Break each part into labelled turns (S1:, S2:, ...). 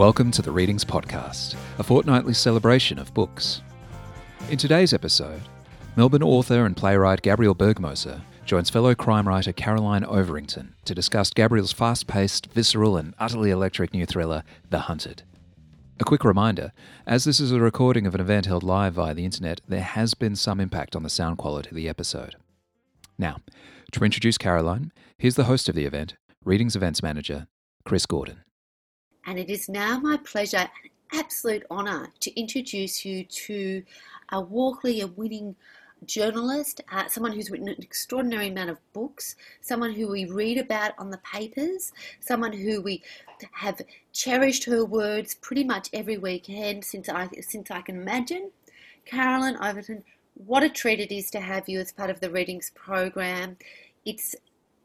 S1: welcome to the Readings Podcast, a fortnightly celebration of books. In today's episode, Melbourne author and playwright Gabriel Bergmoser joins fellow crime writer Caroline Overington to discuss Gabriel's fast paced, visceral, and utterly electric new thriller, The Hunted. A quick reminder as this is a recording of an event held live via the internet, there has been some impact on the sound quality of the episode. Now, to introduce Caroline, here's the host of the event, Readings Events Manager, Chris Gordon.
S2: And it is now my pleasure and absolute honour to introduce you to a Walkley winning journalist, uh, someone who's written an extraordinary amount of books, someone who we read about on the papers, someone who we have cherished her words pretty much every weekend since I since I can imagine. Caroline Overington, what a treat it is to have you as part of the readings program. It's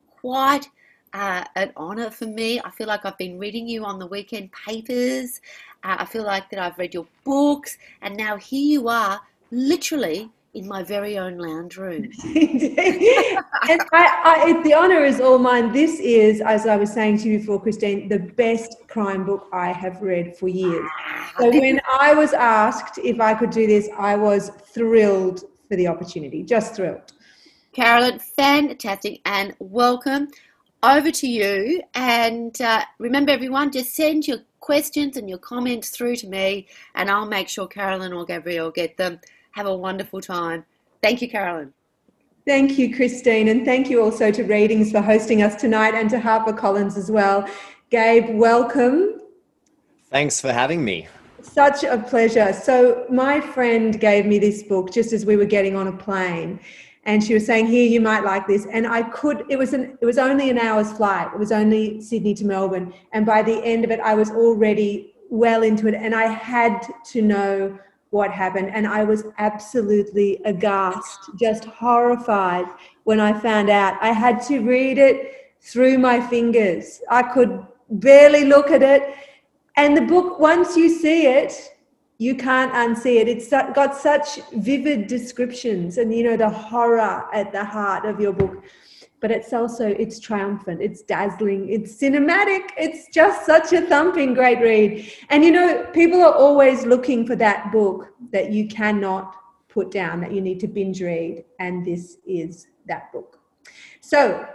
S2: quite uh, an honour for me. I feel like I've been reading you on the weekend papers. Uh, I feel like that I've read your books, and now here you are, literally in my very own lounge room.
S3: and I, I, the honour is all mine. This is, as I was saying to you before, Christine, the best crime book I have read for years. Ah, so when I was asked if I could do this, I was thrilled for the opportunity, just thrilled.
S2: Caroline, fantastic, and welcome over to you. And uh, remember, everyone, just send your questions and your comments through to me, and I'll make sure Caroline or Gabriel get them. Have a wonderful time. Thank you, Caroline.
S3: Thank you, Christine, and thank you also to Readings for hosting us tonight and to HarperCollins as well. Gabe, welcome.
S4: Thanks for having me.
S3: Such a pleasure. So, my friend gave me this book just as we were getting on a plane and she was saying here you might like this. And i could it was an it was only an hour's flight. It was only sydney to melbourne. And by the end of it i was already well into it. And i had to know what happened. And i was absolutely aghast just horrified when i found out. I had to read it through my fingers. I could barely look at it. And the book once you see it you can't unsee it. It's got such vivid descriptions and, you know, the horror at the heart of your book. But it's also, it's triumphant, it's dazzling, it's cinematic. It's just such a thumping great read. And, you know, people are always looking for that book that you cannot put down, that you need to binge read. And this is that book. So,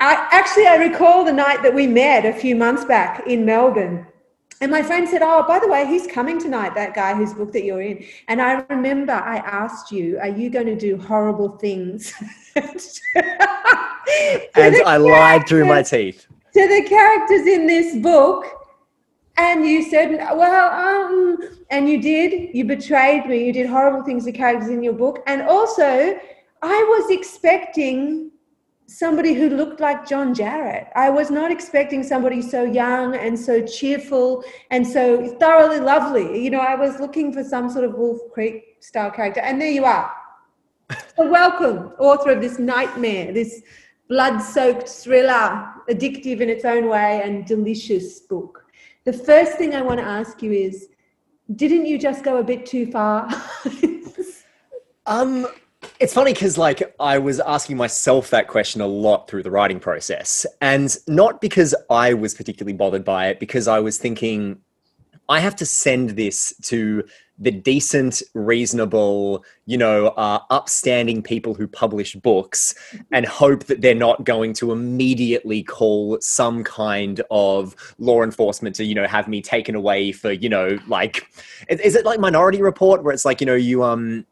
S3: I, actually, I recall the night that we met a few months back in Melbourne and my friend said, Oh, by the way, he's coming tonight, that guy whose book that you're in. And I remember I asked you, Are you going to do horrible things?
S4: and I lied through my teeth.
S3: To the characters in this book. And you said, Well, um, and you did. You betrayed me. You did horrible things to characters in your book. And also, I was expecting somebody who looked like John Jarratt. I was not expecting somebody so young and so cheerful and so thoroughly lovely. You know, I was looking for some sort of Wolf Creek style character, and there you are. so, welcome, author of this nightmare, this blood soaked thriller, addictive in its own way and delicious book. The first thing I want to ask you is didn't you just go a bit too far?
S4: um, it's funny because like i was asking myself that question a lot through the writing process and not because i was particularly bothered by it because i was thinking i have to send this to the decent reasonable you know uh, upstanding people who publish books and hope that they're not going to immediately call some kind of law enforcement to you know have me taken away for you know like is it like minority report where it's like you know you um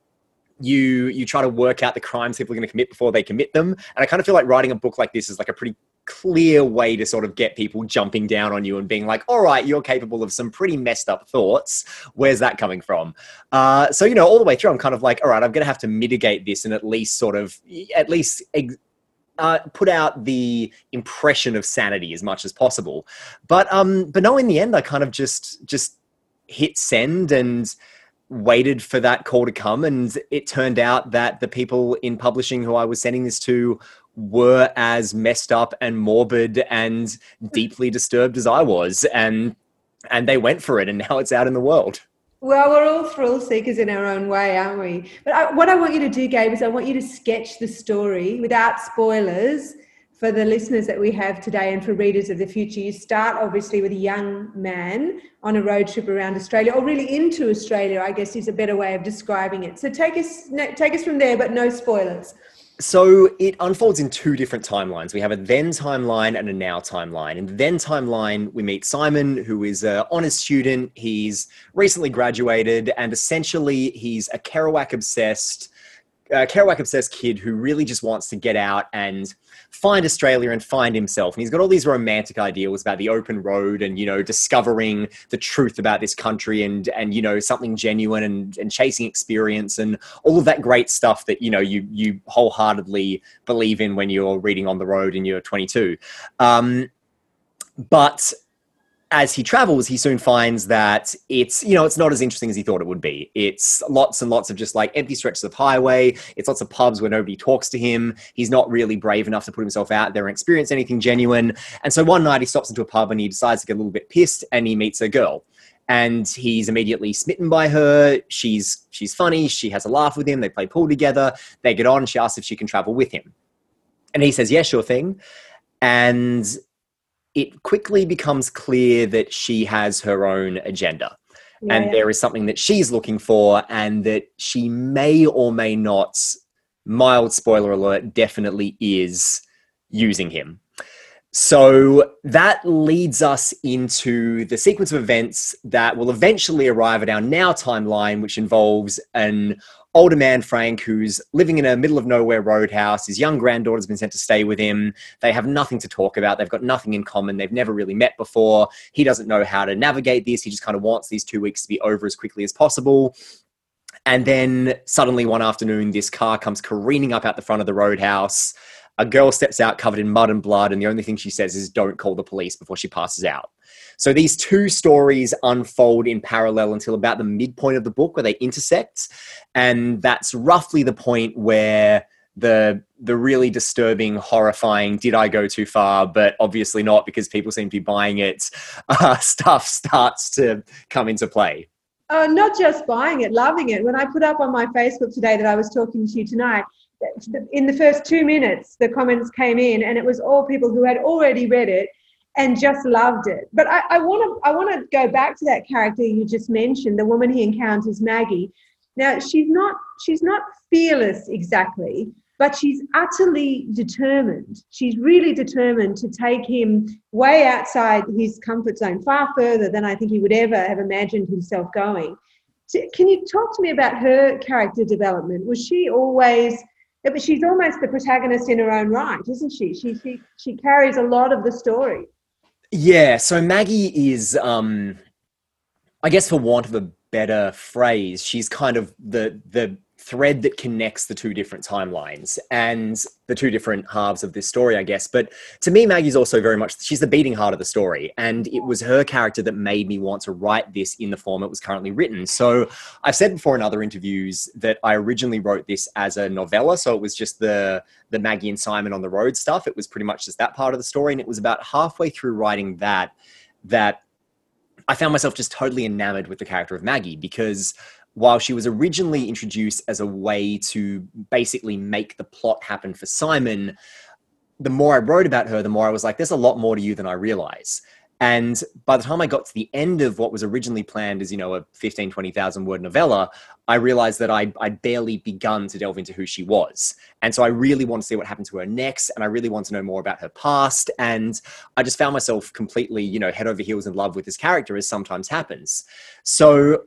S4: you you try to work out the crimes people are going to commit before they commit them. And i kind of feel like writing a book like this is like a pretty clear way to sort of get people jumping down on you and being like all right you're capable of some pretty messed up thoughts. Where's that coming from? Uh, so you know all the way through i'm kind of like all right i'm going to have to mitigate this and at least sort of at least uh, put out the impression of sanity as much as possible. But um but no in the end i kind of just just hit send and waited for that call to come and it turned out that the people in publishing who I was sending this to were as messed up and morbid and deeply disturbed as I was and and they went for it and now it's out in the world.
S3: Well, we're all thrill seekers in our own way, aren't we? But I, what I want you to do, Gabe, is I want you to sketch the story without spoilers for the listeners that we have today and for readers of the future, you start obviously with a young man on a road trip around Australia, or really into Australia, I guess is a better way of describing it. So take us take us from there, but no spoilers.
S4: So it unfolds in two different timelines. We have a then timeline and a now timeline. In the then timeline, we meet Simon, who is an honest student. He's recently graduated, and essentially, he's a Kerouac obsessed Kerouac obsessed kid who really just wants to get out and find Australia and find himself. And he's got all these romantic ideals about the open road and, you know, discovering the truth about this country and, and, you know, something genuine and, and chasing experience and all of that great stuff that, you know, you, you wholeheartedly believe in when you're reading on the road and you're 22. Um, but as he travels, he soon finds that it's, you know, it's not as interesting as he thought it would be. It's lots and lots of just like empty stretches of highway. It's lots of pubs where nobody talks to him. He's not really brave enough to put himself out there and experience anything genuine. And so one night he stops into a pub and he decides to get a little bit pissed and he meets a girl. And he's immediately smitten by her. She's she's funny. She has a laugh with him. They play pool together. They get on. She asks if she can travel with him, and he says, "Yeah, sure thing." And it quickly becomes clear that she has her own agenda. Yeah, and there is something that she's looking for, and that she may or may not, mild spoiler alert, definitely is using him. So that leads us into the sequence of events that will eventually arrive at our now timeline, which involves an older man, Frank, who's living in a middle of nowhere roadhouse. His young granddaughter's been sent to stay with him. They have nothing to talk about. They've got nothing in common. They've never really met before. He doesn't know how to navigate this. He just kind of wants these two weeks to be over as quickly as possible. And then suddenly one afternoon, this car comes careening up out the front of the roadhouse. A girl steps out covered in mud and blood, and the only thing she says is, Don't call the police before she passes out. So these two stories unfold in parallel until about the midpoint of the book where they intersect. And that's roughly the point where the the really disturbing, horrifying "Did I go too far?" but obviously not because people seem to be buying it. Uh, stuff starts to come into play.
S3: Oh, not just buying it, loving it. When I put up on my Facebook today that I was talking to you tonight, in the first two minutes, the comments came in, and it was all people who had already read it and just loved it. But I want to I want to go back to that character you just mentioned, the woman he encounters, Maggie. Now she's not she's not fearless exactly, but she's utterly determined. She's really determined to take him way outside his comfort zone, far further than I think he would ever have imagined himself going. Can you talk to me about her character development? Was she always but she's almost the protagonist in her own right, isn't she? She she she carries a lot of the story.
S4: Yeah, so Maggie is, um, I guess, for want of a better phrase, she's kind of the the thread that connects the two different timelines and the two different halves of this story, I guess. But to me, Maggie's also very much, she's the beating heart of the story. And it was her character that made me want to write this in the form it was currently written. So I've said before in other interviews that I originally wrote this as a novella. So it was just the, the Maggie and Simon on the road stuff. It was pretty much just that part of the story. And it was about halfway through writing that, that I found myself just totally enamored with the character of Maggie because while she was originally introduced as a way to basically make the plot happen for Simon, the more I wrote about her, the more I was like, there's a lot more to you than I realize. And by the time I got to the end of what was originally planned as, you know, a 15, 20,000 word novella, I realized that I, I'd barely begun to delve into who she was. And so I really want to see what happened to her next. And I really want to know more about her past. And I just found myself completely, you know, head over heels in love with this character, as sometimes happens. So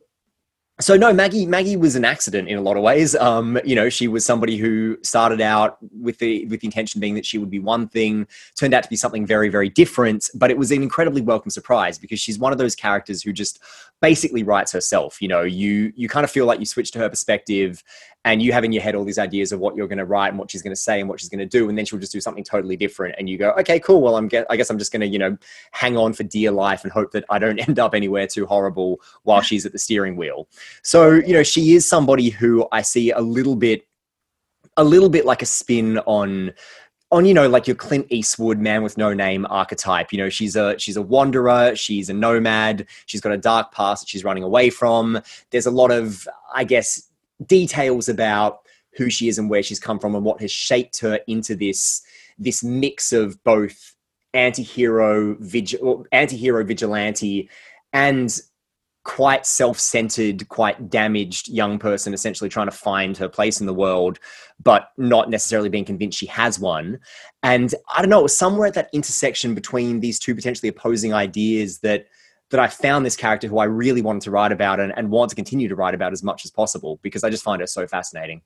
S4: so no maggie maggie was an accident in a lot of ways. Um, you know she was somebody who started out with the with the intention being that she would be one thing turned out to be something very very different but it was an incredibly welcome surprise because she's one of those characters who just basically writes herself. You know you you kind of feel like you switch to her perspective and you have in your head all these ideas of what you're going to write and what she's going to say and what she's going to do and then she'll just do something totally different and you go okay cool well i'm get, i guess i'm just going to you know hang on for dear life and hope that i don't end up anywhere too horrible while she's at the steering wheel so you know she is somebody who i see a little bit a little bit like a spin on on you know like your Clint Eastwood man with no name archetype. You know, she's a she's a wanderer, she's a nomad, she's got a dark past that she's running away from. There's a lot of I guess details about who she is and where she's come from and what has shaped her into this this mix of both anti-hero vigil anti-hero vigilante and quite self-centered quite damaged young person essentially trying to find her place in the world but not necessarily being convinced she has one. And i don't know it was somewhere at that intersection between these two potentially opposing ideas that that i found this character who i really wanted to write about and, and want to continue to write about as much as possible because i just find her so fascinating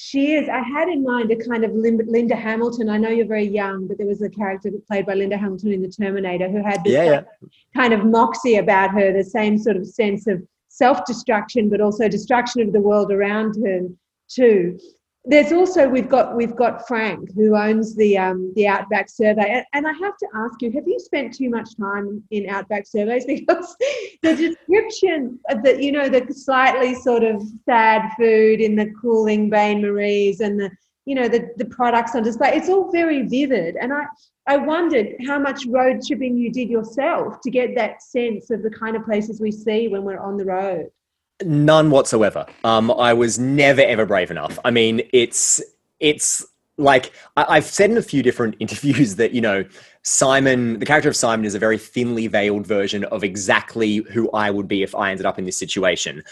S3: she is. I had in mind a kind of Linda Hamilton. I know you're very young, but there was a character played by Linda Hamilton in The Terminator who had this
S4: yeah,
S3: yeah. kind of moxie about her, the same sort of sense of self destruction, but also destruction of the world around her, too there's also we've got we've got Frank who owns the um, the Outback Survey, and, I have to ask you: Have you spent too much time in Outback surveys? Because the description of the you know the slightly sort of sad food in the cooling bain maries and the you know the the products on display, it's all very vivid, and I. I wondered how much road tripping you did yourself to get that sense of the kind of places we see when we're on the road.
S4: None whatsoever. Um, I was never ever brave enough. I mean, it's it's like I, have said in a few different interviews that you know Simon, the character of Simon, is a very thinly veiled version of exactly who I would be if I ended up in this situation.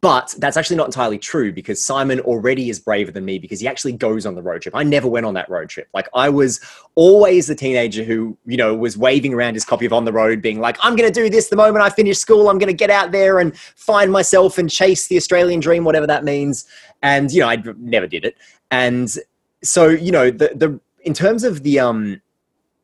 S4: But that's actually not entirely true because Simon already is braver than me because he actually goes on the road trip. I never went on that road trip. Like I was always the teenager who, you know, was waving around his copy of On the Road, being like, I'm going to do this the moment I finish school. I'm going to get out there and find myself and chase the Australian dream, whatever that means. And, you know, I never did it. And so, you know, the, the, in terms of the, um,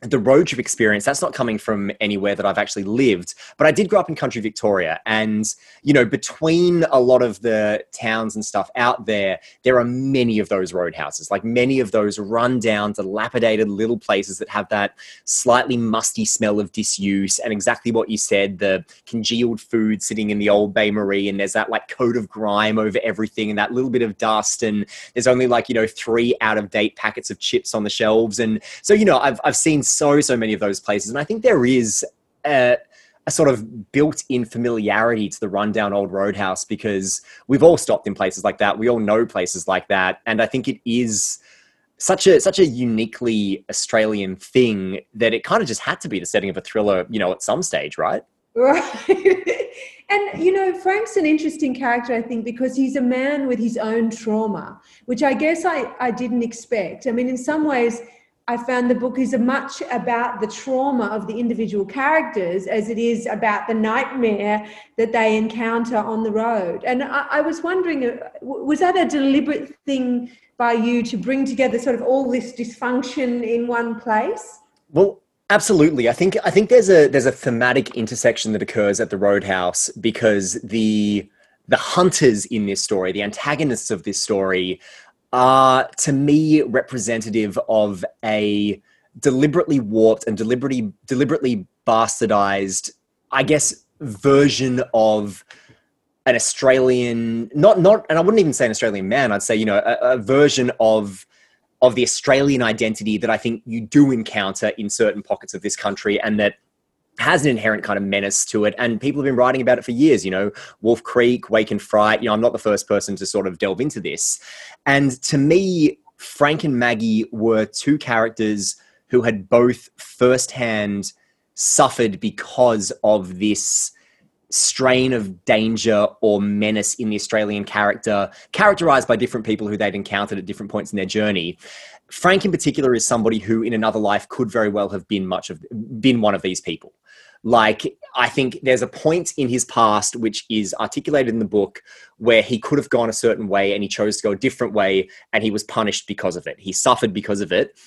S4: the road trip experience that's not coming from anywhere that i've actually lived but i did grow up in country victoria. And you know between a lot of the towns and stuff out there there are many of those roadhouses. Like many of those run down dilapidated little places that have that slightly musty smell of disuse and exactly what you said the congealed food sitting in the old bain marie and there's that like coat of grime over everything and that little bit of dust and there's only like you know three out of date packets of chips on the shelves. And so you know i've, I've seen so so many of those places, and I think there is a, a sort of built-in familiarity to the rundown old roadhouse because we've all stopped in places like that. We all know places like that, and I think it is such a such a uniquely Australian thing that it kind of just had to be the setting of a thriller, you know, at some stage, right?
S3: Right. and you know, Frank's an interesting character, I think, because he's a man with his own trauma, which I guess I, I didn't expect. I mean, in some ways, I found the book is as much about the trauma of the individual characters as it is about the nightmare that they encounter on the road. And I, I, was wondering, uh, was that a deliberate thing by you to bring together sort of all this dysfunction in one place?
S4: Well, absolutely. I think I think there's a there's a thematic intersection that occurs at the Roadhouse because the the hunters in this story, the antagonists of this story, are to me representative of a deliberately warped and deliberately deliberately bastardized, I guess, version of an Australian, not not, and I wouldn't even say an Australian man. I'd say you know a, a version of of the Australian identity that I think you do encounter in certain pockets of this country, and that has an inherent kind of menace to it and people have been writing about it for years you know wolf creek Wake in Fright you know i'm not the first person to sort of delve into this. And to me frank and maggie were two characters who had both firsthand suffered because of this strain of danger or menace in the australian character characterized by different people who they'd encountered at different points in their journey. Frank in particular is somebody who in another life could very well have been much of been one of these people like, I think there's a point in his past which is articulated in the book where he could have gone a certain way and he chose to go a different way and he was punished because of it. He suffered because of it.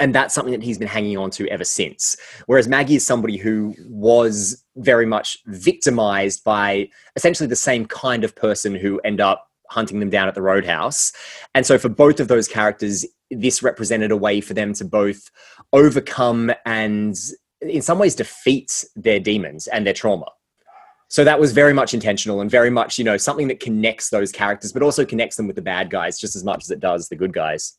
S4: And that's something that he's been hanging on to ever since. Whereas Maggie is somebody who was very much victimized by essentially the same kind of person who end up hunting them down at the roadhouse. And so for both of those characters, this represented a way for them to both overcome and in some ways defeats their demons and their trauma. So that was very much intentional and very much, you know, something that connects those characters, but also connects them with the bad guys just as much as it does the good guys.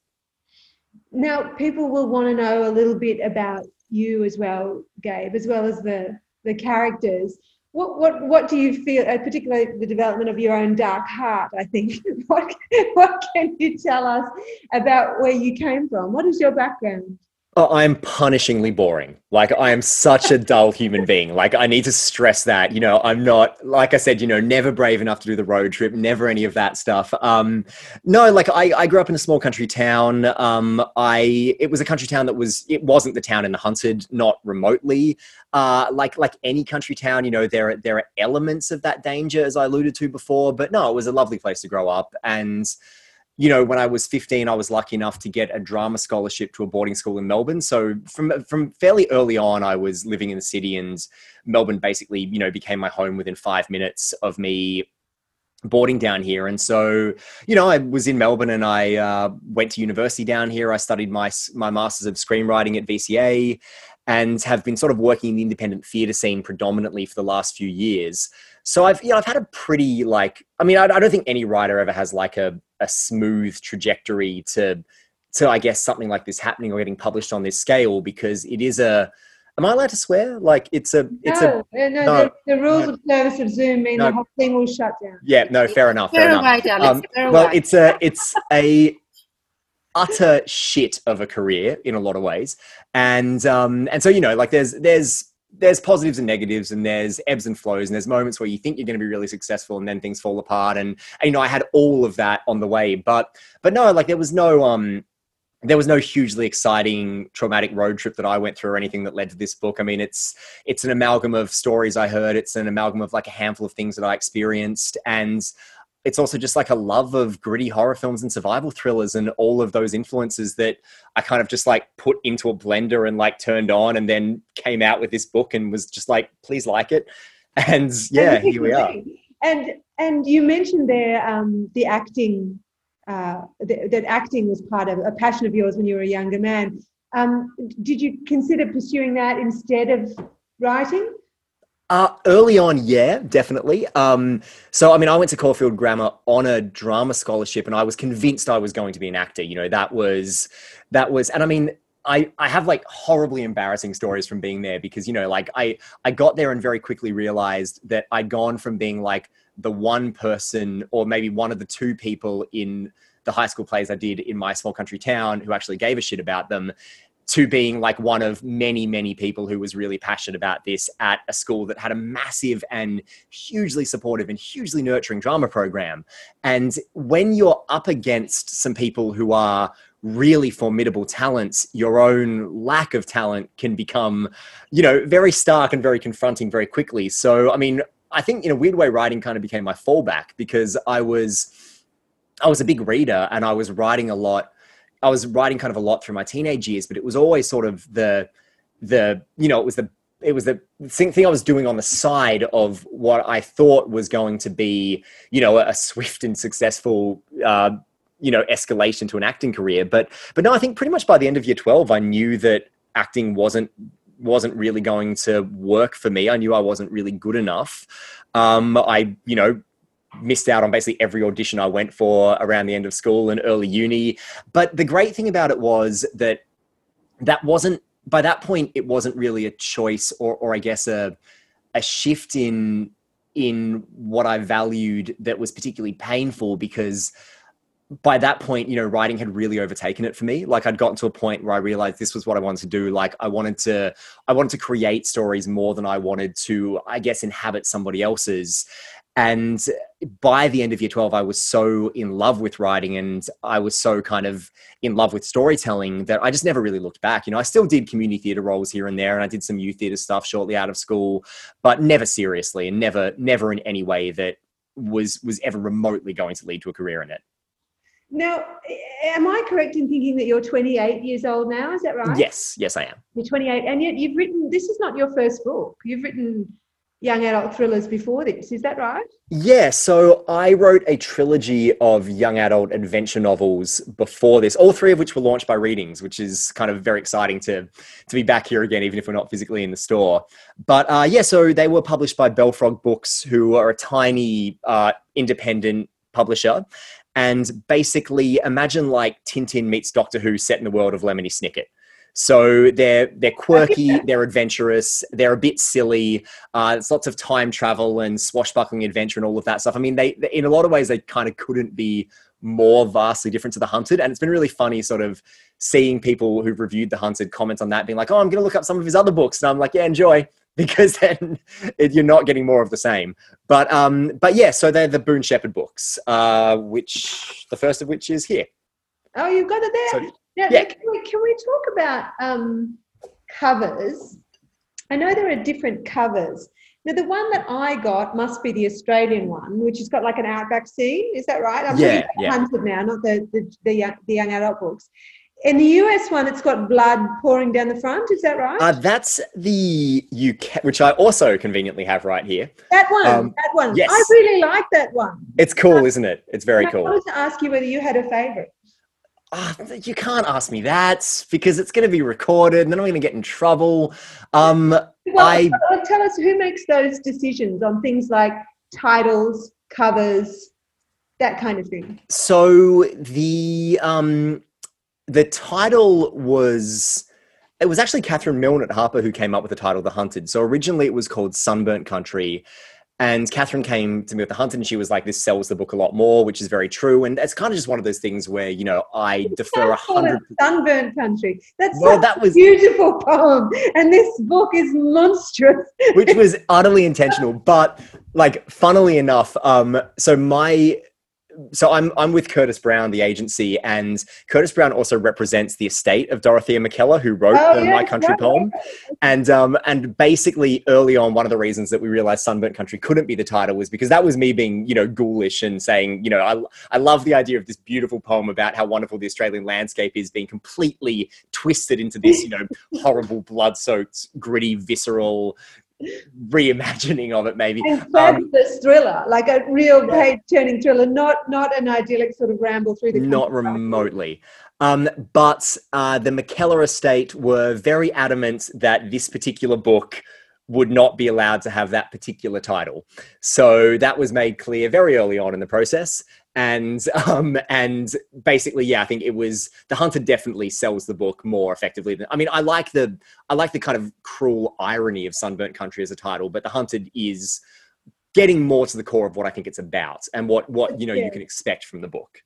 S3: Now, people will want to know a little bit about you as well, Gabe, as well as the the characters. what what what do you feel, uh, particularly the development of your own dark heart? I think. what what can you tell us about where you came from? What is your background?
S4: Oh, I'm punishingly boring. Like I am such a dull human being. Like I need to stress that. You know, I'm not like I said. You know, never brave enough to do the road trip. Never any of that stuff. Um, no, like I, I grew up in a small country town. Um, I it was a country town that was it wasn't the town in the hunted, not remotely. Uh, like like any country town, you know, there are, there are elements of that danger, as I alluded to before. But no, it was a lovely place to grow up and you know, when I was 15, I was lucky enough to get a drama scholarship to a boarding school in Melbourne. So from from fairly early on, I was living in the city, and Melbourne basically, you know, became my home within five minutes of me boarding down here. And so, you know, I was in Melbourne, and I uh, went to university down here. I studied my my masters of screenwriting at VCA, and have been sort of working in the independent theatre scene predominantly for the last few years. So I've you know I've had a pretty like I mean I, I don't think any writer ever has like a a smooth trajectory to to I guess something like this happening or getting published on this scale because it is a am I allowed to swear? Like it's a it's
S3: no, a no, no, the, the, rules no, of service of Zoom mean no, the whole thing will shut down.
S4: Yeah, no, fair enough. Fair, fair enough. Away, um, well, away. it's a it's a utter shit of a career in a lot of ways, and um and so you know like there's there's there's positives and negatives and there's ebbs and flows and there's moments where you think you're going to be really successful and then things fall apart and, and, you know i had all of that on the way. But but no like there was no um there was no hugely exciting traumatic road trip that i went through or anything that led to this book. I mean it's it's an amalgam of stories i heard. It's an amalgam of like a handful of things that i experienced. And it's also just like a love of gritty horror films and survival thrillers and all of those influences that I kind of just like put into a blender and like turned on and then came out with this book and was just like, please like it. And yeah, here we are.
S3: And and you mentioned there um, the acting uh, th- that acting was part of a passion of yours when you were a younger man. Um, did you consider pursuing that instead of writing?
S4: Uh, early on, yeah, definitely. Um, so, I mean, I went to Caulfield Grammar on a drama scholarship, and I was convinced I was going to be an actor. You know, that was that was, and I mean, I, I have like horribly embarrassing stories from being there because you know like I I got there and very quickly realized that I'd gone from being like the one person or maybe one of the two people in the high school plays I did in my small country town who actually gave a shit about them to being like one of many, many people who was really passionate about this at a school that had a massive and hugely supportive and hugely nurturing drama program. And when you're up against some people who are really formidable talents, your own lack of talent can become, you know, very stark and very confronting very quickly. So, I mean, I think in a weird way, writing kind of became my fallback because I was, I was a big reader and I was writing a lot I was writing kind of a lot through my teenage years, but it was always sort of the the you know it was the it was the thing I was doing on the side of what I thought was going to be you know a swift and successful uh, you know escalation to an acting career. But but no, I think pretty much by the end of year twelve, I knew that acting wasn't wasn't really going to work for me. I knew I wasn't really good enough. Um, I you know missed out on basically every audition I went for around the end of school and early uni. But the great thing about it was that that wasn't by that point it wasn't really a choice or or I guess a a shift in in what I valued that was particularly painful because by that point, you know, writing had really overtaken it for me. Like I'd gotten to a point where I realized this was what I wanted to do. Like I wanted to, I wanted to create stories more than I wanted to, I guess, inhabit somebody else's. And by the end of year 12, I was so in love with writing and I was so kind of in love with storytelling that I just never really looked back. You know, I still did community theater roles here and there and I did some youth theater stuff shortly out of school, but never seriously and never, never in any way that was was ever remotely going to lead to a career in it.
S3: Now, am I correct in thinking that you're 28 years old now? Is that right?
S4: Yes, yes, I am.
S3: You're 28, and yet you've written. This is not your first book. You've written young adult thrillers before this. Is that right?
S4: Yeah. So I wrote a trilogy of young adult adventure novels before this, all three of which were launched by Readings, which is kind of very exciting to to be back here again, even if we're not physically in the store. But uh, yeah, so they were published by Bell Frog Books, who are a tiny uh, independent publisher. And basically, imagine like Tintin meets Doctor Who set in the world of Lemony Snicket. So they're they're quirky, they're adventurous, they're a bit silly. Uh, there's lots of time travel and swashbuckling adventure and all of that stuff. I mean, they in a lot of ways they kind of couldn't be more vastly different to the Hunted, and it's been really funny, sort of seeing people who've reviewed the Hunted comments on that, being like, "Oh, I'm going to look up some of his other books," and I'm like, "Yeah, enjoy." Because then it, you're not getting more of the same, but um, but yeah. So they're the Boone Shepard books, uh, which the first of which is here.
S3: Oh, you've got it there.
S4: So,
S3: Now,
S4: Yeah.
S3: can, we, can we talk about um, covers? I know there are different covers. Now, the one that I got must be the Australian one, which has got like an outback scene. Is that right? I'm
S4: Yeah, yeah.
S3: Hunted now, not the, the, the, young, the young adult books. In the US one, it's got blood pouring down the front. Is that right?
S4: Uh, that's the UK, which I also conveniently have right here.
S3: that one.
S4: um,
S3: that one.
S4: yes.
S3: I really like that one.
S4: It's cool, isn't it? It's very
S3: And I
S4: cool.
S3: wanted to ask you whether you had a favorite.
S4: Ah, you can't ask me that because it's going to be recorded and then I'm going to get in trouble. Um,
S3: Well,
S4: I-
S3: well, tell us who makes those decisions on things like titles, covers, that kind of thing.
S4: so the um, the title was it was actually Catherine Milne at Harper who came up with the title The Hunted. So originally it was called Sunburnt Country. And Catherine came to me with The Hunted and she was like, this sells the book a lot more, which is very true. And it's kind of just one of those things where, you know, I defer a
S3: Don't call it
S4: hundred.
S3: Sunburned Country. That's
S4: Well, that
S3: a
S4: was
S3: beautiful poem, and this book is monstrous.
S4: which was utterly intentional. But like, funnily enough, um, so my so I'm I'm with Curtis Brown, the agency, and Curtis Brown also represents the estate of Dorothea Mackellar, who wrote
S3: Oh,
S4: the
S3: yes,
S4: My Country
S3: right.
S4: poem. And um, and basically, early on, one of the reasons that we realized Sunburnt Country couldn't be the title was because that was me being, you know, ghoulish and saying, you know, I I love the idea of this beautiful poem about how wonderful the Australian landscape is being completely twisted into this, you know, horrible, blood-soaked, gritty, visceral reimagining of it, maybe.
S3: And
S4: Um,
S3: thriller, like a real page-turning thriller, not not an idyllic sort of ramble through the
S4: not remotely. Um, but uh, the Mackellar estate were very adamant that this particular book would not be allowed to have that particular title. So that was made clear very early on in the process. And um, and basically, yeah, I think it was the Hunted definitely sells the book more effectively than I mean, I like the I like the kind of cruel irony of Sunburnt Country as a title, but the Hunted is getting more to the core of what I think it's about and what what you know
S3: Yeah.
S4: you can expect from the book.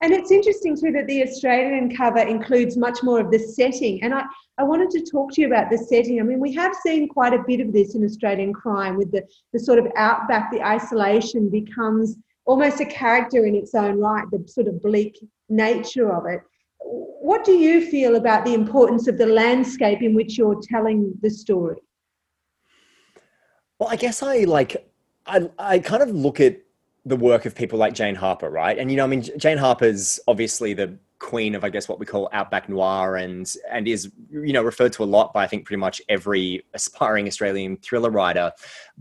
S3: And it's interesting too that the Australian cover includes much more of the setting. And I, I wanted to talk to you about the setting. I mean, we have seen quite a bit of this in Australian crime with the, the sort of outback, the isolation becomes almost a character in its own right, the sort of bleak nature of it. What do you feel about the importance of the landscape in which you're telling the story?
S4: Well, I guess I like I I kind of look at the work of people like Jane Harper, right? And you know, I mean, Jane Harper's obviously the queen of I guess what we call outback noir, and and is you know referred to a lot by I think pretty much every aspiring Australian thriller writer.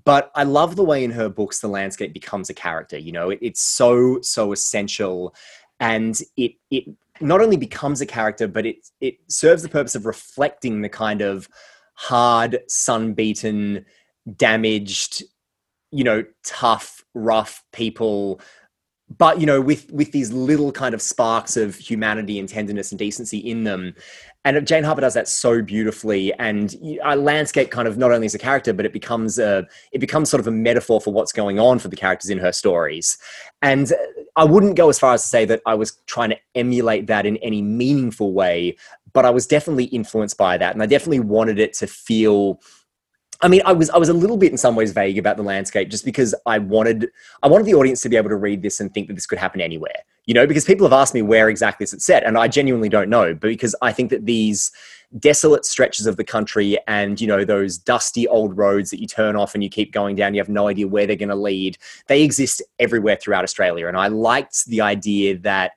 S4: But I love the way in her books the landscape becomes a character. You know, it, it's so so essential, and it it not only becomes a character, but it it serves the purpose of reflecting the kind of hard, sun-beaten, damaged, you know, tough, rough people, but you know, with with these little kind of sparks of humanity and tenderness and decency in them. And Jane Harper does that so beautifully, and a landscape kind of not only as a character, but it becomes a it becomes sort of a metaphor for what's going on for the characters in her stories. And I wouldn't go as far as to say that I was trying to emulate that in any meaningful way, but I was definitely influenced by that, and I definitely wanted it to feel. I mean, I was I was a little bit in some ways vague about the landscape, just because I wanted I wanted the audience to be able to read this and think that this could happen anywhere. You know, because people have asked me where exactly this it's set, and I genuinely don't know. But because I think that these desolate stretches of the country and you know those dusty old roads that you turn off and you keep going down, you have no idea where they're going to lead. They exist everywhere throughout Australia, and I liked the idea that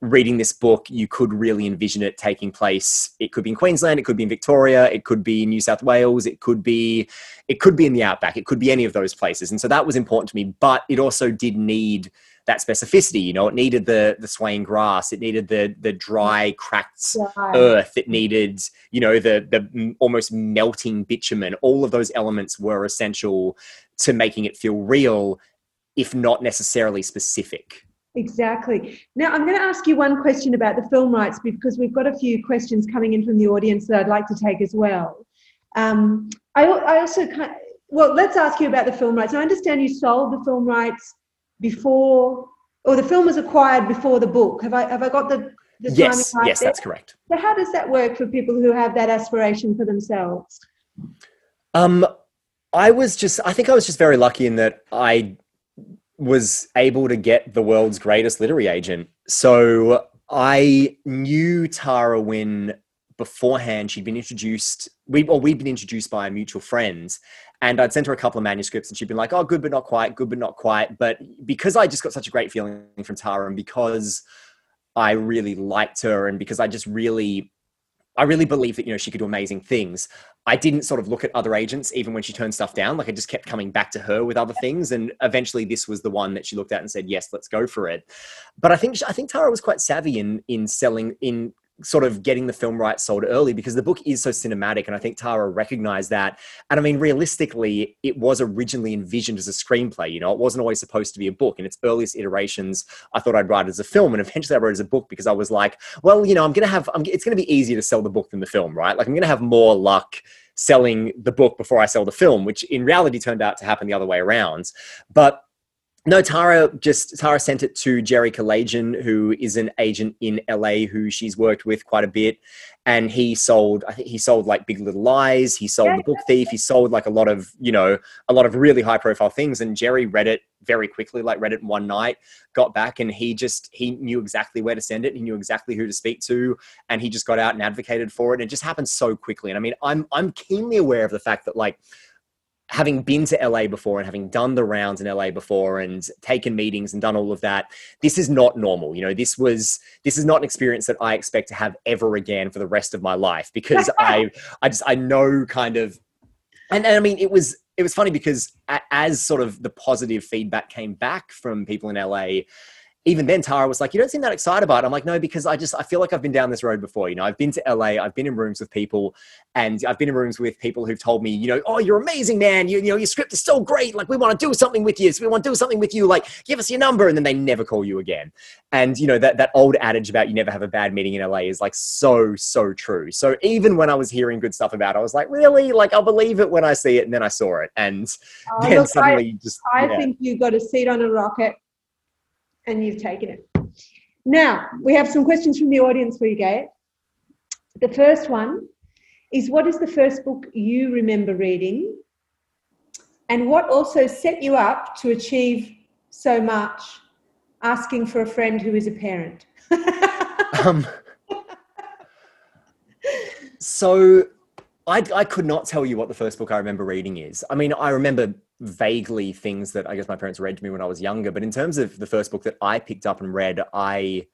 S4: reading this book, you could really envision it taking place. It could be in Queensland, it could be in Victoria, it could be in New South Wales, it could be it could be in the outback, it could be any of those places. And so that was important to me, but it also did need that specificity, you know, it needed the the swaying grass, it needed the the dry, cracked earth, it needed, you know, the the almost melting bitumen. All of those elements were essential to making it feel real, if not necessarily specific.
S3: Exactly. Now, I'm going to ask you one question about the film rights because we've got a few questions coming in from the audience that I'd like to take as well. Um, I, I also kind of, well, let's ask you about the film rights. I understand you sold the film rights before, or the film was acquired before the book. Have I have I got the, the
S4: yes, yes, there? that's correct.
S3: So, how does that work for people who have that aspiration for themselves?
S4: Um, I was just, I think I was just very lucky in that I was able to get the world's greatest literary agent. So I knew Tara when beforehand she'd been introduced, we or we'd been introduced by a mutual friend. And I'd sent her a couple of manuscripts and she'd been like, oh, good, but not quite, good, but not quite. But because I just got such a great feeling from Tara and because I really liked her and because I just really I really believe that you know she could do amazing things. I didn't sort of look at other agents even when she turned stuff down. Like I just kept coming back to her with other things, and eventually this was the one that she looked at and said, "Yes, let's go for it." But I think I think Tara was quite savvy in in selling in sort of getting the film rights sold early because the book is so cinematic and i think tara recognized that. And i mean realistically it was originally envisioned as a screenplay you know? It wasn't always supposed to be a book. In its earliest iterations i thought i'd write it as a film and eventually i wrote it as a book because i was like well you know i'm gonna have I'm, it's gonna be easier to sell the book than the film right? Like i'm gonna have more luck selling the book before i sell the film which in reality turned out to happen the other way around. But no, Tara just Tara sent it to Jerry Kalajian, who is an agent in LA who she's worked with quite a bit. And he sold, I think he sold like Big Little Lies, he sold The Book Thief, he sold like a lot of, you know, a lot of really high profile things. And Jerry read it very quickly, like read it in one night, got back, and he just he knew exactly where to send it. He knew exactly who to speak to, and he just got out and advocated for it. And it just happened so quickly. And I mean, I'm I'm keenly aware of the fact that like having been to LA before and having done the rounds in LA before and taken meetings and done all of that, this is not normal. You know, this was this is not an experience that I expect to have ever again for the rest of my life because I I just I know kind of and, and I mean it was it was funny because as sort of the positive feedback came back from people in LA even then Tara was like, you don't seem that excited about it. I'm like, no, because I just, I feel like I've been down this road before. You know, I've been to LA, I've been in rooms with people and I've been in rooms with people who've told me, you know, oh, you're amazing, man. You, you know, your script is so great. Like we want to do something with you. So we want to do something with you. Like give us your number. And then they never call you again. And you know, that, that old adage about you never have a bad meeting in LA is like so, so true. So even when I was hearing good stuff about it, I was like, really? Like I'll believe it when I see it. And then I saw it. And oh, then look, suddenly
S3: I,
S4: just,
S3: I yeah. think you got a seat on a rocket and you've taken it. Now, we have some questions from the audience for you, Gabe. The first one is What is the first book you remember reading? And what also set you up to achieve so much asking for a friend who is a parent? um,
S4: so I, I could not tell you what the first book I remember reading is. I mean, I remember vaguely things that I guess my parents read to me when I was younger, but in terms of the first book that I picked up and read, I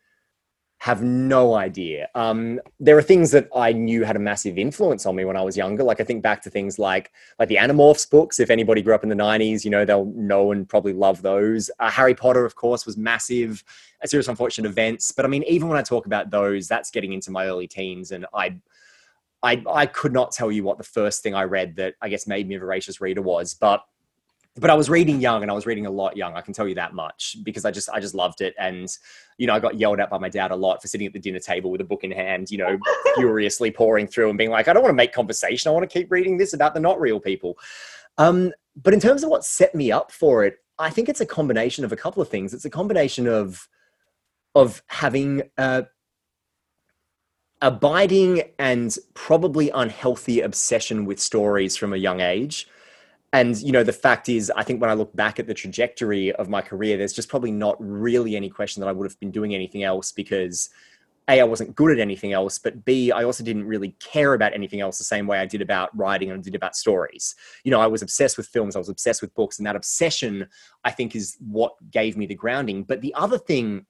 S4: have no idea. Um, there are things that I knew had a massive influence on me when I was younger. Like I think back to things like like the Animorphs books. If anybody grew up in the '90s, you know they'll know and probably love those. Uh, Harry Potter, of course, was massive. A series of unfortunate events. But I mean, even when I talk about those, that's getting into my early teens, and I. I, I could not tell you what the first thing I read that I guess made me a voracious reader was, but but I was reading young and I was reading a lot young. I can tell you that much because I just I just loved it. And you know, I got yelled at by my dad a lot for sitting at the dinner table with a book in hand, you know, furiously pouring through and being like, I don't want to make conversation. I want to keep reading this about the not real people. Um, but in terms of what set me up for it, I think it's a combination of a couple of things. It's a combination of of having a abiding and probably unhealthy obsession with stories from a young age and you know the fact is i think when i look back at the trajectory of my career there's just probably not really any question that i would have been doing anything else because a i wasn't good at anything else but b i also didn't really care about anything else the same way i did about writing and I did about stories. You know i was obsessed with films i was obsessed with books and that obsession i think is what gave me the grounding. But the other thing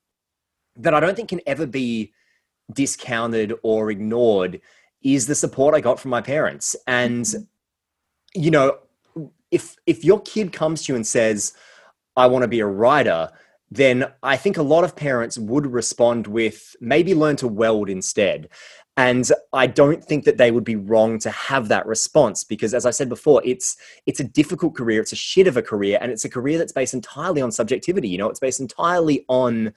S4: that i don't think can ever be discounted or ignored is the support i got from my parents. And mm-hmm. you know if if your kid comes to you and says, "I want to be a writer," then I think a lot of parents would respond with maybe learn to weld instead. and i don't think that they would be wrong to have that response because as i said before it's it's a difficult career it's a shit of a career and it's a career that's based entirely on subjectivity you know it's based entirely on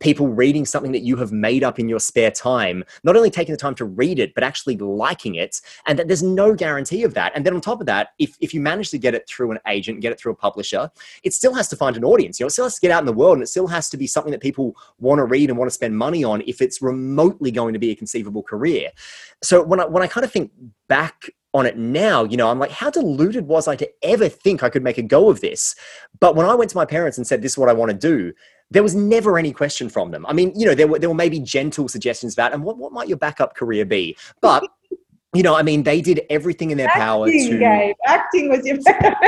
S4: people reading something that you have made up in your spare time, not only taking the time to read it, but actually liking it, and that there's no guarantee of that. And then on top of that, if, if you manage to get it through an agent, get it through a publisher, it still has to find an audience. You know, it still has to get out in the world and it still has to be something that people want to read and want to spend money on if it's remotely going to be a conceivable career. So when I, when I kind of think back on it now, you know, I'm like, how deluded was I to ever think I could make a go of this? But when I went to my parents and said, this is what I want to do, there was never any question from them. I mean, you know, there were, there were maybe gentle suggestions about, and what, what might your backup career be? But you know, I mean, they did everything in their
S3: acting,
S4: power to
S3: Gabe. acting was your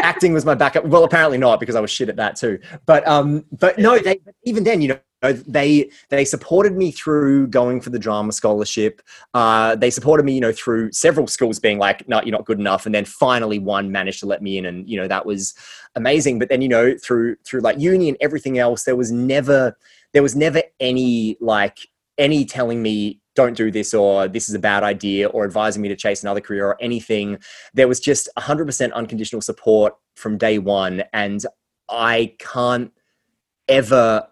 S4: acting was my backup. Well, apparently not because I was shit at that too. But um, but no, they even then, you know, they they supported me through going for the drama scholarship. Uh, they supported me, you know, through several schools being like, "No, you're not good enough," and then finally one managed to let me in, and you know that was amazing. But then you know through through like uni and everything else, there was never there was never any like any telling me don't do this or this is a bad idea or advising me to chase another career or anything. There was just 100% unconditional support from day one. And I can't ever,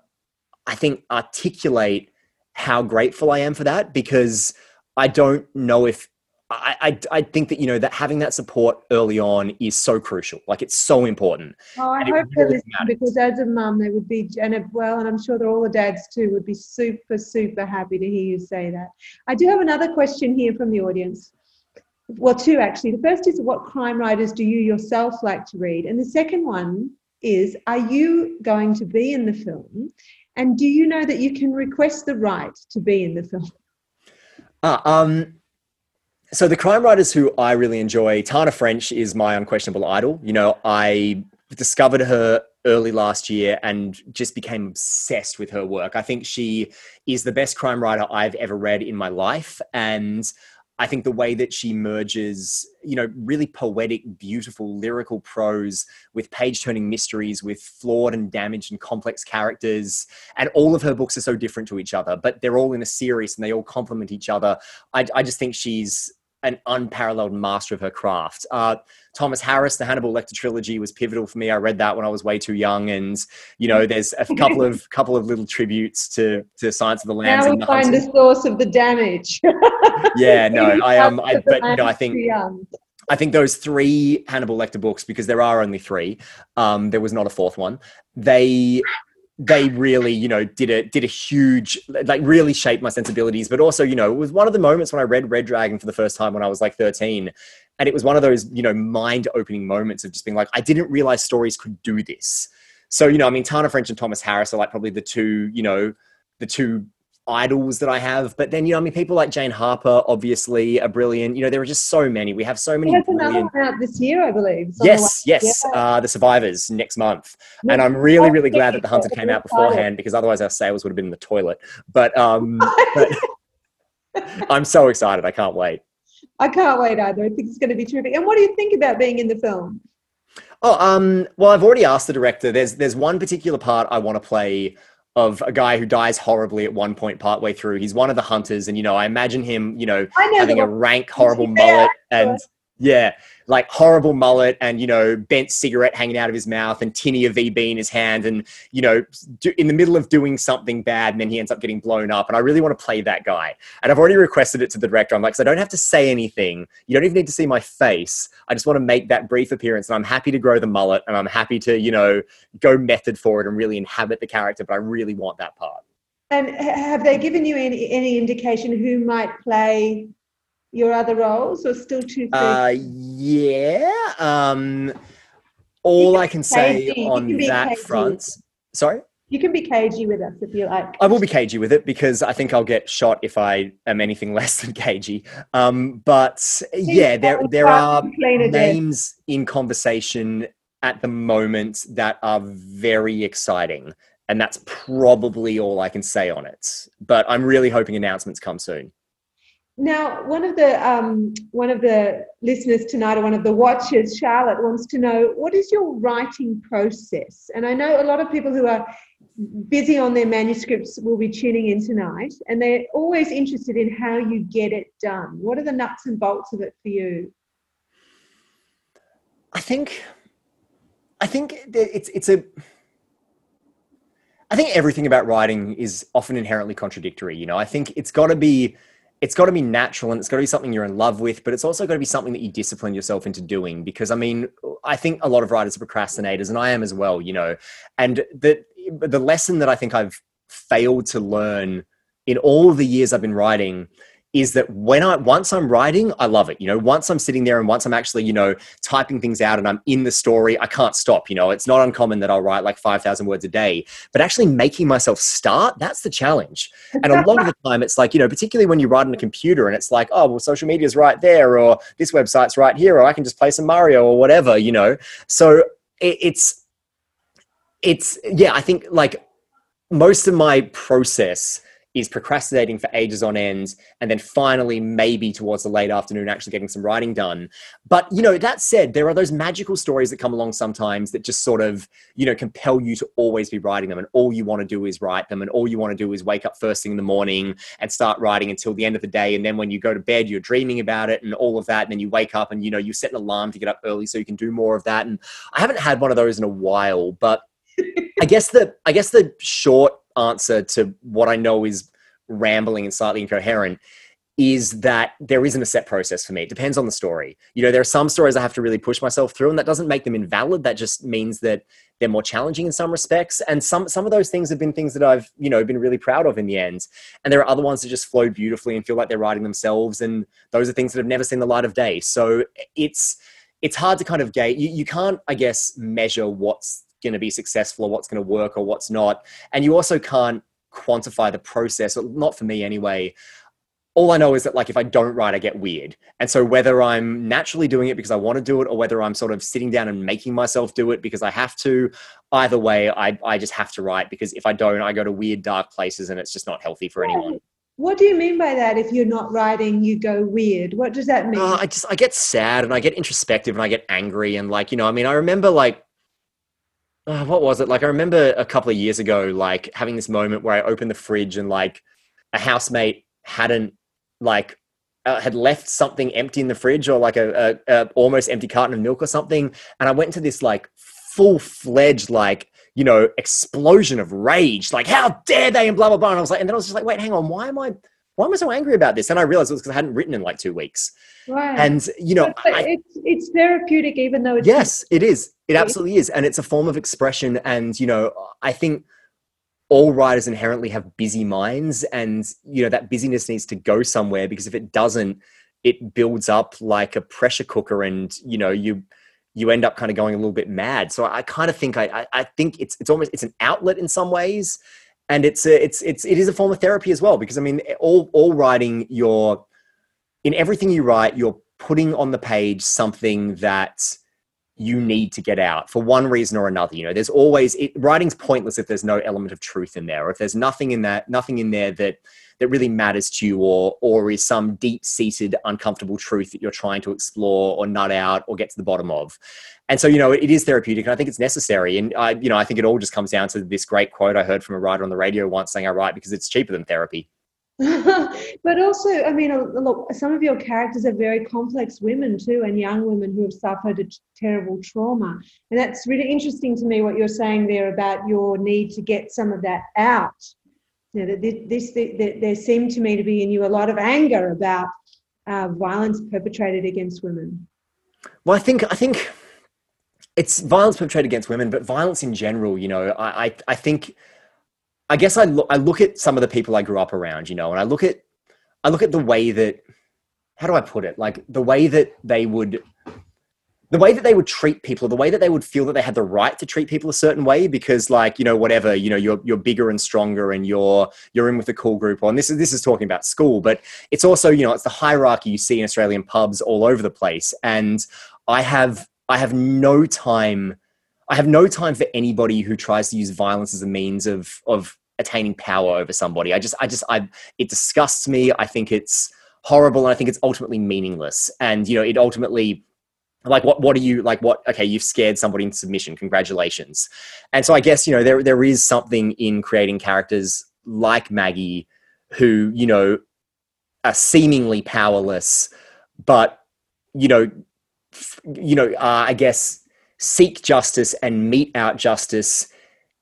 S4: I think, articulate how grateful I am for that because I don't know if I, I, I, think that you know that having that support early on is so crucial. Like it's so important.
S3: Oh, I hope really they because as a mum, they would be, and well, and I'm sure that all the dads too would be super, super happy to hear you say that. I do have another question here from the audience. Well, two actually. The first is, what crime writers do you yourself like to read? And the second one is, are you going to be in the film? And do you know that you can request the right to be in the film?
S4: Uh, um, so the crime writers who I really enjoy, Tana French is my unquestionable idol. You know, I discovered her early last year and just became obsessed with her work. I think she is the best crime writer I've ever read in my life. And I think the way that she merges, you know, really poetic, beautiful, lyrical prose with page turning mysteries, with flawed and damaged and complex characters. And all of her books are so different to each other, but they're all in a series and they all complement each other. I, I just think she's an unparalleled master of her craft. Uh, Thomas Harris, the Hannibal Lecter trilogy was pivotal for me. I read that when I was way too young, and you know, there's a couple of couple of little tributes to to Silence of the Lambs.
S3: Now we find the source of the damage.
S4: yeah, no, I um, I, but you know, I think. I think those three Hannibal Lecter books, because there are only three, um, there was not a fourth one. They they really, you know, did a did a huge like really shaped my sensibilities. But also, you know, it was one of the moments when I read Red Dragon for the first time when I was like 13. And it was one of those, you know, mind-opening moments of just being like, I didn't realize stories could do this. So, you know, I mean, Tana French and Thomas Harris are like probably the two, you know, the two idols that I have. But then, you know, I mean, people like Jane Harper, obviously, are brilliant. You know, there are just so many. We have so many.
S3: There's another out this year, I believe.
S4: Yes, yes. Yeah. Uh, the Survivors next month. and I'm really, really glad that The Hunted came out beforehand because otherwise our sales would have been in the toilet. But, um, but I'm so excited. I can't wait.
S3: I can't wait either. I think it's going to be terrific. And what do you think about being in the film?
S4: Oh, um, well, I've already asked the director. There's there's one particular part I want to play of a guy who dies horribly at one point partway through. He's one of the hunters, and you know, I imagine him, you know, having a rank, horrible mullet and yeah, like horrible mullet and you know bent cigarette hanging out of his mouth and tinny of VB in his hand and you know in the middle of doing something bad and then he ends up getting blown up and I really want to play that guy. And I've already requested it to the director. I'm like so I don't have to say anything. You don't even need to see my face. I just want to make that brief appearance and I'm happy to grow the mullet and I'm happy to you know go method for it and really inhabit the character but I really want that part.
S3: And have they given you any any indication who might play your other roles or still too soon?
S4: Uh, yeah. Um, all I can say on that cagey. front. Sorry?
S3: You can be cagey with us if you like.
S4: I will be cagey with it because I think I'll get shot if I am anything less than cagey. Um, but yeah, there there are names in conversation at the moment that are very exciting, and that's probably all I can say on it. But I'm really hoping announcements come soon.
S3: Now, one of the um, one of the listeners tonight, or one of the watchers, Charlotte, wants to know what is your writing process. And I know a lot of people who are busy on their manuscripts will be tuning in tonight, and they're always interested in how you get it done. What are the nuts and bolts of it for you?
S4: I think, I think it's it's a. I think everything about writing is often inherently contradictory. You know, I think it's got to be it's got to be natural and it's got to be something you're in love with, but it's also got to be something that you discipline yourself into doing. Because I mean, I think a lot of writers are procrastinators, and I am as well. You know, and the the lesson that I think I've failed to learn in all the years I've been writing is that when I once I'm writing, I love it. You know, once I'm sitting there and once I'm actually, you know, typing things out and I'm in the story, I can't stop. You know, it's not uncommon that I'll write like 5,000 words a day, but actually making myself start, that's the challenge. And a lot of the time it's like, you know, particularly when you write on a computer and it's like, oh, well, social media is right there or this website's right here or I can just play some Mario or whatever, you know. So it, it's, it's, yeah, I think like most of my process is procrastinating for ages on end and then finally maybe towards the late afternoon actually getting some writing done. But you know that said there are those magical stories that come along sometimes that just sort of you know compel you to always be writing them and all you want to do is write them and all you want to do is wake up first thing in the morning and start writing until the end of the day and then when you go to bed you're dreaming about it and all of that and then you wake up and you know you set an alarm to get up early so you can do more of that. And i haven't had one of those in a while but I guess the I guess the short answer to what I know is rambling and slightly incoherent is that there isn't a set process for me. It depends on the story. You know, there are some stories I have to really push myself through, and that doesn't make them invalid. That just means that they're more challenging in some respects. And some some of those things have been things that I've, you know, been really proud of in the end. And there are other ones that just flow beautifully and feel like they're writing themselves. And those are things that have never seen the light of day. So it's it's hard to kind of gauge. You, you can't, I guess, measure what's going to be successful or what's going to work or what's not. And you also can't quantify the process, not for me anyway. All I know is that like if I don't write, I get weird. And so whether I'm naturally doing it because I want to do it or whether I'm sort of sitting down and making myself do it because I have to, either way, I, I just have to write because if I don't, I go to weird dark places and it's just not healthy for anyone.
S3: What do you mean by that? If you're not writing, you go weird. What does that mean?
S4: Uh, I just I get sad and I get introspective and I get angry and like you know I mean I remember like uh, what was it? Like I remember a couple of years ago, like having this moment where I opened the fridge and like a housemate hadn't like uh, had left something empty in the fridge or like a, a, a, almost empty carton of milk or something, and I went into this like full fledged like you know explosion of rage, like how dare they and blah blah blah. And I was like, and then I was just like, wait, hang on, why am I why am I so angry about this? And I realized it was because I hadn't written in like two weeks.
S3: Right.
S4: And you know,
S3: but, but I, it's it's therapeutic, even though it's
S4: yes, it is. It absolutely is, and it's a form of expression. And you know, I think all writers inherently have busy minds, and you know that busyness needs to go somewhere because if it doesn't, it builds up like a pressure cooker, and you know you you end up kind of going a little bit mad. So I kind of think I, I, I think it's it's almost it's an outlet in some ways, and it's a, it's it's it is a form of therapy as well because I mean all all writing you're in everything you write you're putting on the page something that you need to get out for one reason or another you know there's always it, writing's pointless if there's no element of truth in there or if there's nothing in that nothing in there that that really matters to you or or is some deep seated uncomfortable truth that you're trying to explore or nut out or get to the bottom of. And so you know it is therapeutic and i think it's necessary and i you know i think it all just comes down to this great quote i heard from a writer on the radio once saying i write because it's cheaper than therapy
S3: but also i mean look some of your characters are very complex women too and young women who have suffered a terrible trauma and that's really interesting to me what you're saying there about your need to get some of that out you know, this, this, there seemed to me to be in you a lot of anger about uh, violence perpetrated against women
S4: well i think i think it's violence perpetrated against women, but violence in general. You know, I I, I think I guess I look I look at some of the people I grew up around. You know, and I look at I look at the way that how do I put it? Like the way that they would the way that they would treat people, the way that they would feel that they had the right to treat people a certain way because like, you know, whatever, you know, you're you're bigger and stronger and you're you're in with the cool group. and this is this is talking about school, but it's also, you know, it's the hierarchy you see in Australian pubs all over the place. And I have I have no time. I have no time for anybody who tries to use violence as a means of of attaining power over somebody. I just, I just, I, it disgusts me. I think it's horrible, and I think it's ultimately meaningless. And you know, it ultimately like what what are you like what okay you've scared somebody into submission congratulations and so i guess you know there there is something in creating characters like maggie who you know are seemingly powerless but you know f- you know uh, i guess seek justice and mete out justice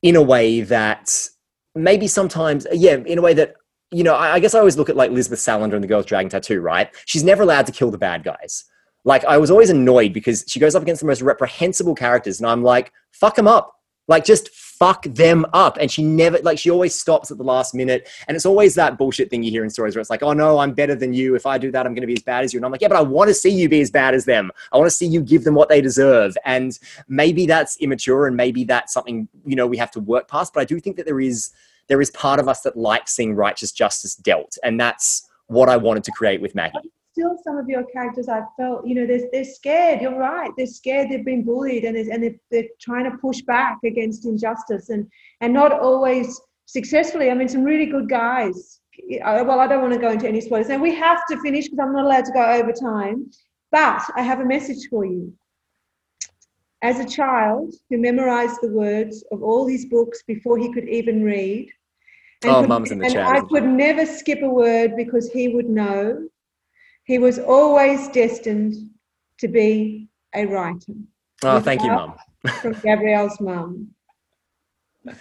S4: in a way that maybe sometimes yeah in a way that you know i, I guess i always look at like lisbeth salander and the girl's dragon tattoo right she's never allowed to kill the bad guys like I was always annoyed because she goes up against the most reprehensible characters, and I'm like, fuck them up. Like just fuck them up. And she never like she always stops at the last minute. And it's always that bullshit thing you hear in stories where it's like, oh no, I'm better than you. If I do that, I'm gonna be as bad as you. And I'm like, yeah, but I want to see you be as bad as them. I want to see you give them what they deserve. And maybe that's immature and maybe that's something, you know, we have to work past. But I do think that there is there is part of us that likes seeing righteous justice dealt. And that's what I wanted to create with Maggie
S3: still some of your characters I felt, you know, they're, they're scared. You're right. They're scared. They've been bullied and, and they're, they're trying to push back against injustice and, and not always successfully. I mean, some really good guys. Well, I don't want to go into any spoilers. Now, we have to finish because I'm not allowed to go over time. But I have a message for you. As a child who memorized the words of all his books before he could even read,
S4: and oh, could, mum's in the
S3: and
S4: chat.
S3: I could never skip a word because he would know he was always destined to be a writer.
S4: Oh, thank you, Mum.
S3: from Gabriel's mum. Thank,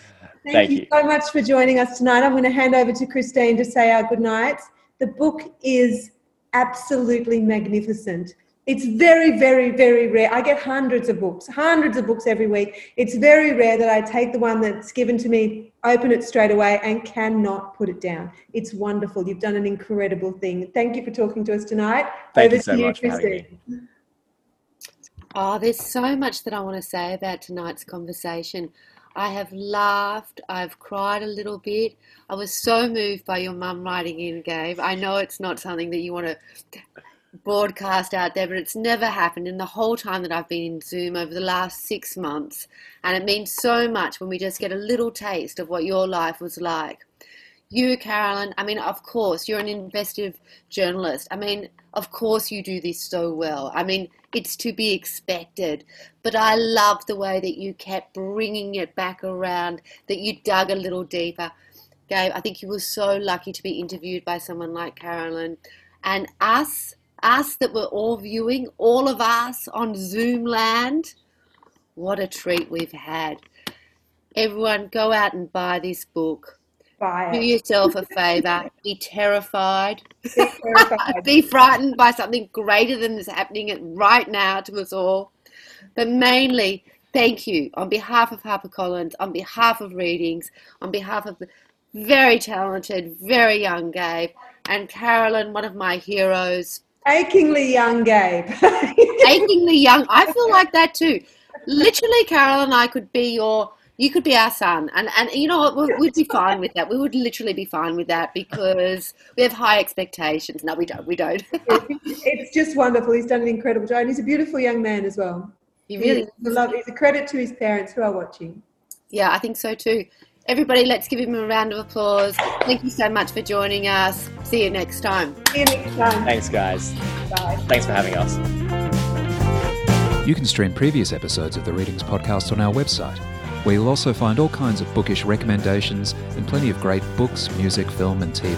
S4: thank
S3: you,
S4: you
S3: so much for joining us tonight. I'm going to hand over to Christine to say our good nights. The book is absolutely magnificent. It's very, very, very rare. I get hundreds of books, hundreds of books every week. It's very rare that I take the one that's given to me, open it straight away, and cannot put it down. It's wonderful. You've done an incredible thing. Thank you for talking to us tonight.
S4: Thank Over you so to you, much Christine.
S2: Oh, there's so much that I want to say about tonight's conversation. I have laughed. I've cried a little bit. I was so moved by your mum writing in, Gabe. I know it's not something that you want to broadcast out there, but it's never happened in the whole time that I've been in Zoom over the last six months. And it means so much when we just get a little taste of what your life was like. You, Caroline, I mean, of course, you're an investigative journalist. I mean, of course, you do this so well. I mean, it's to be expected. But I love the way that you kept bringing it back around, that you dug a little deeper. Gabe, I think you were so lucky to be interviewed by someone like Caroline. And us us that we're all viewing, all of us on Zoom land. What a treat we've had. Everyone, go out and buy this book.
S3: Buy
S2: Do yourself a favor. Be terrified. Be, terrified. Be frightened by something greater than is happening right now to us all. But mainly, thank you on behalf of HarperCollins, on behalf of Readings, on behalf of the very talented, very young Gabe, and Caroline, one of my heroes,
S3: achingly young Gabe.
S2: achingly young. I feel like that too. Literally, Carol and I could be your. You could be our son, and and you know what? We'd be fine with that. We would literally be fine with that because we have high expectations. No, we don't. We don't.
S3: it's just wonderful. He's done an incredible job, and he's a beautiful young man as well.
S2: He really
S3: he's a love. He's a credit to his parents who are watching.
S2: Yeah, I think so too. Everybody, let's give him a round of applause. Thank you so much for joining us. See you next time.
S3: See you next time.
S4: Thanks, guys.
S3: Bye.
S4: Thanks for having us.
S1: You can stream previous episodes of the Readings podcast on our website, where you'll also find all kinds of bookish recommendations and plenty of great books, music, film, and TV.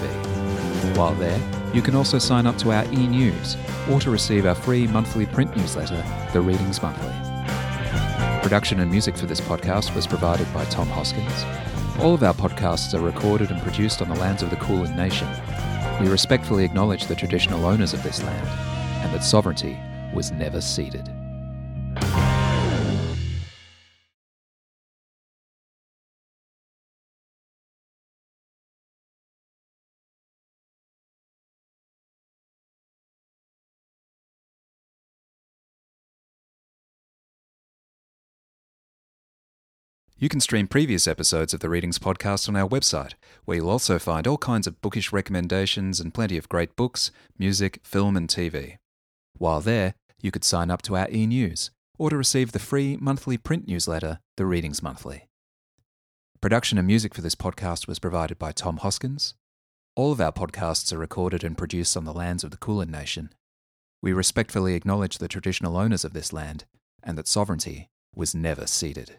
S1: While there, you can also sign up to our e news or to receive our free monthly print newsletter, The Readings Monthly. Production and music for this podcast was provided by Tom Hoskins. All of our podcasts are recorded and produced on the lands of the Kulin Nation. We respectfully acknowledge the traditional owners of this land and that sovereignty was never ceded. You can stream previous episodes of the Readings podcast on our website, where you'll also find all kinds of bookish recommendations and plenty of great books, music, film, and TV. While there, you could sign up to our e news or to receive the free monthly print newsletter, The Readings Monthly. Production and music for this podcast was provided by Tom Hoskins. All of our podcasts are recorded and produced on the lands of the Kulin Nation. We respectfully acknowledge the traditional owners of this land and that sovereignty was never ceded.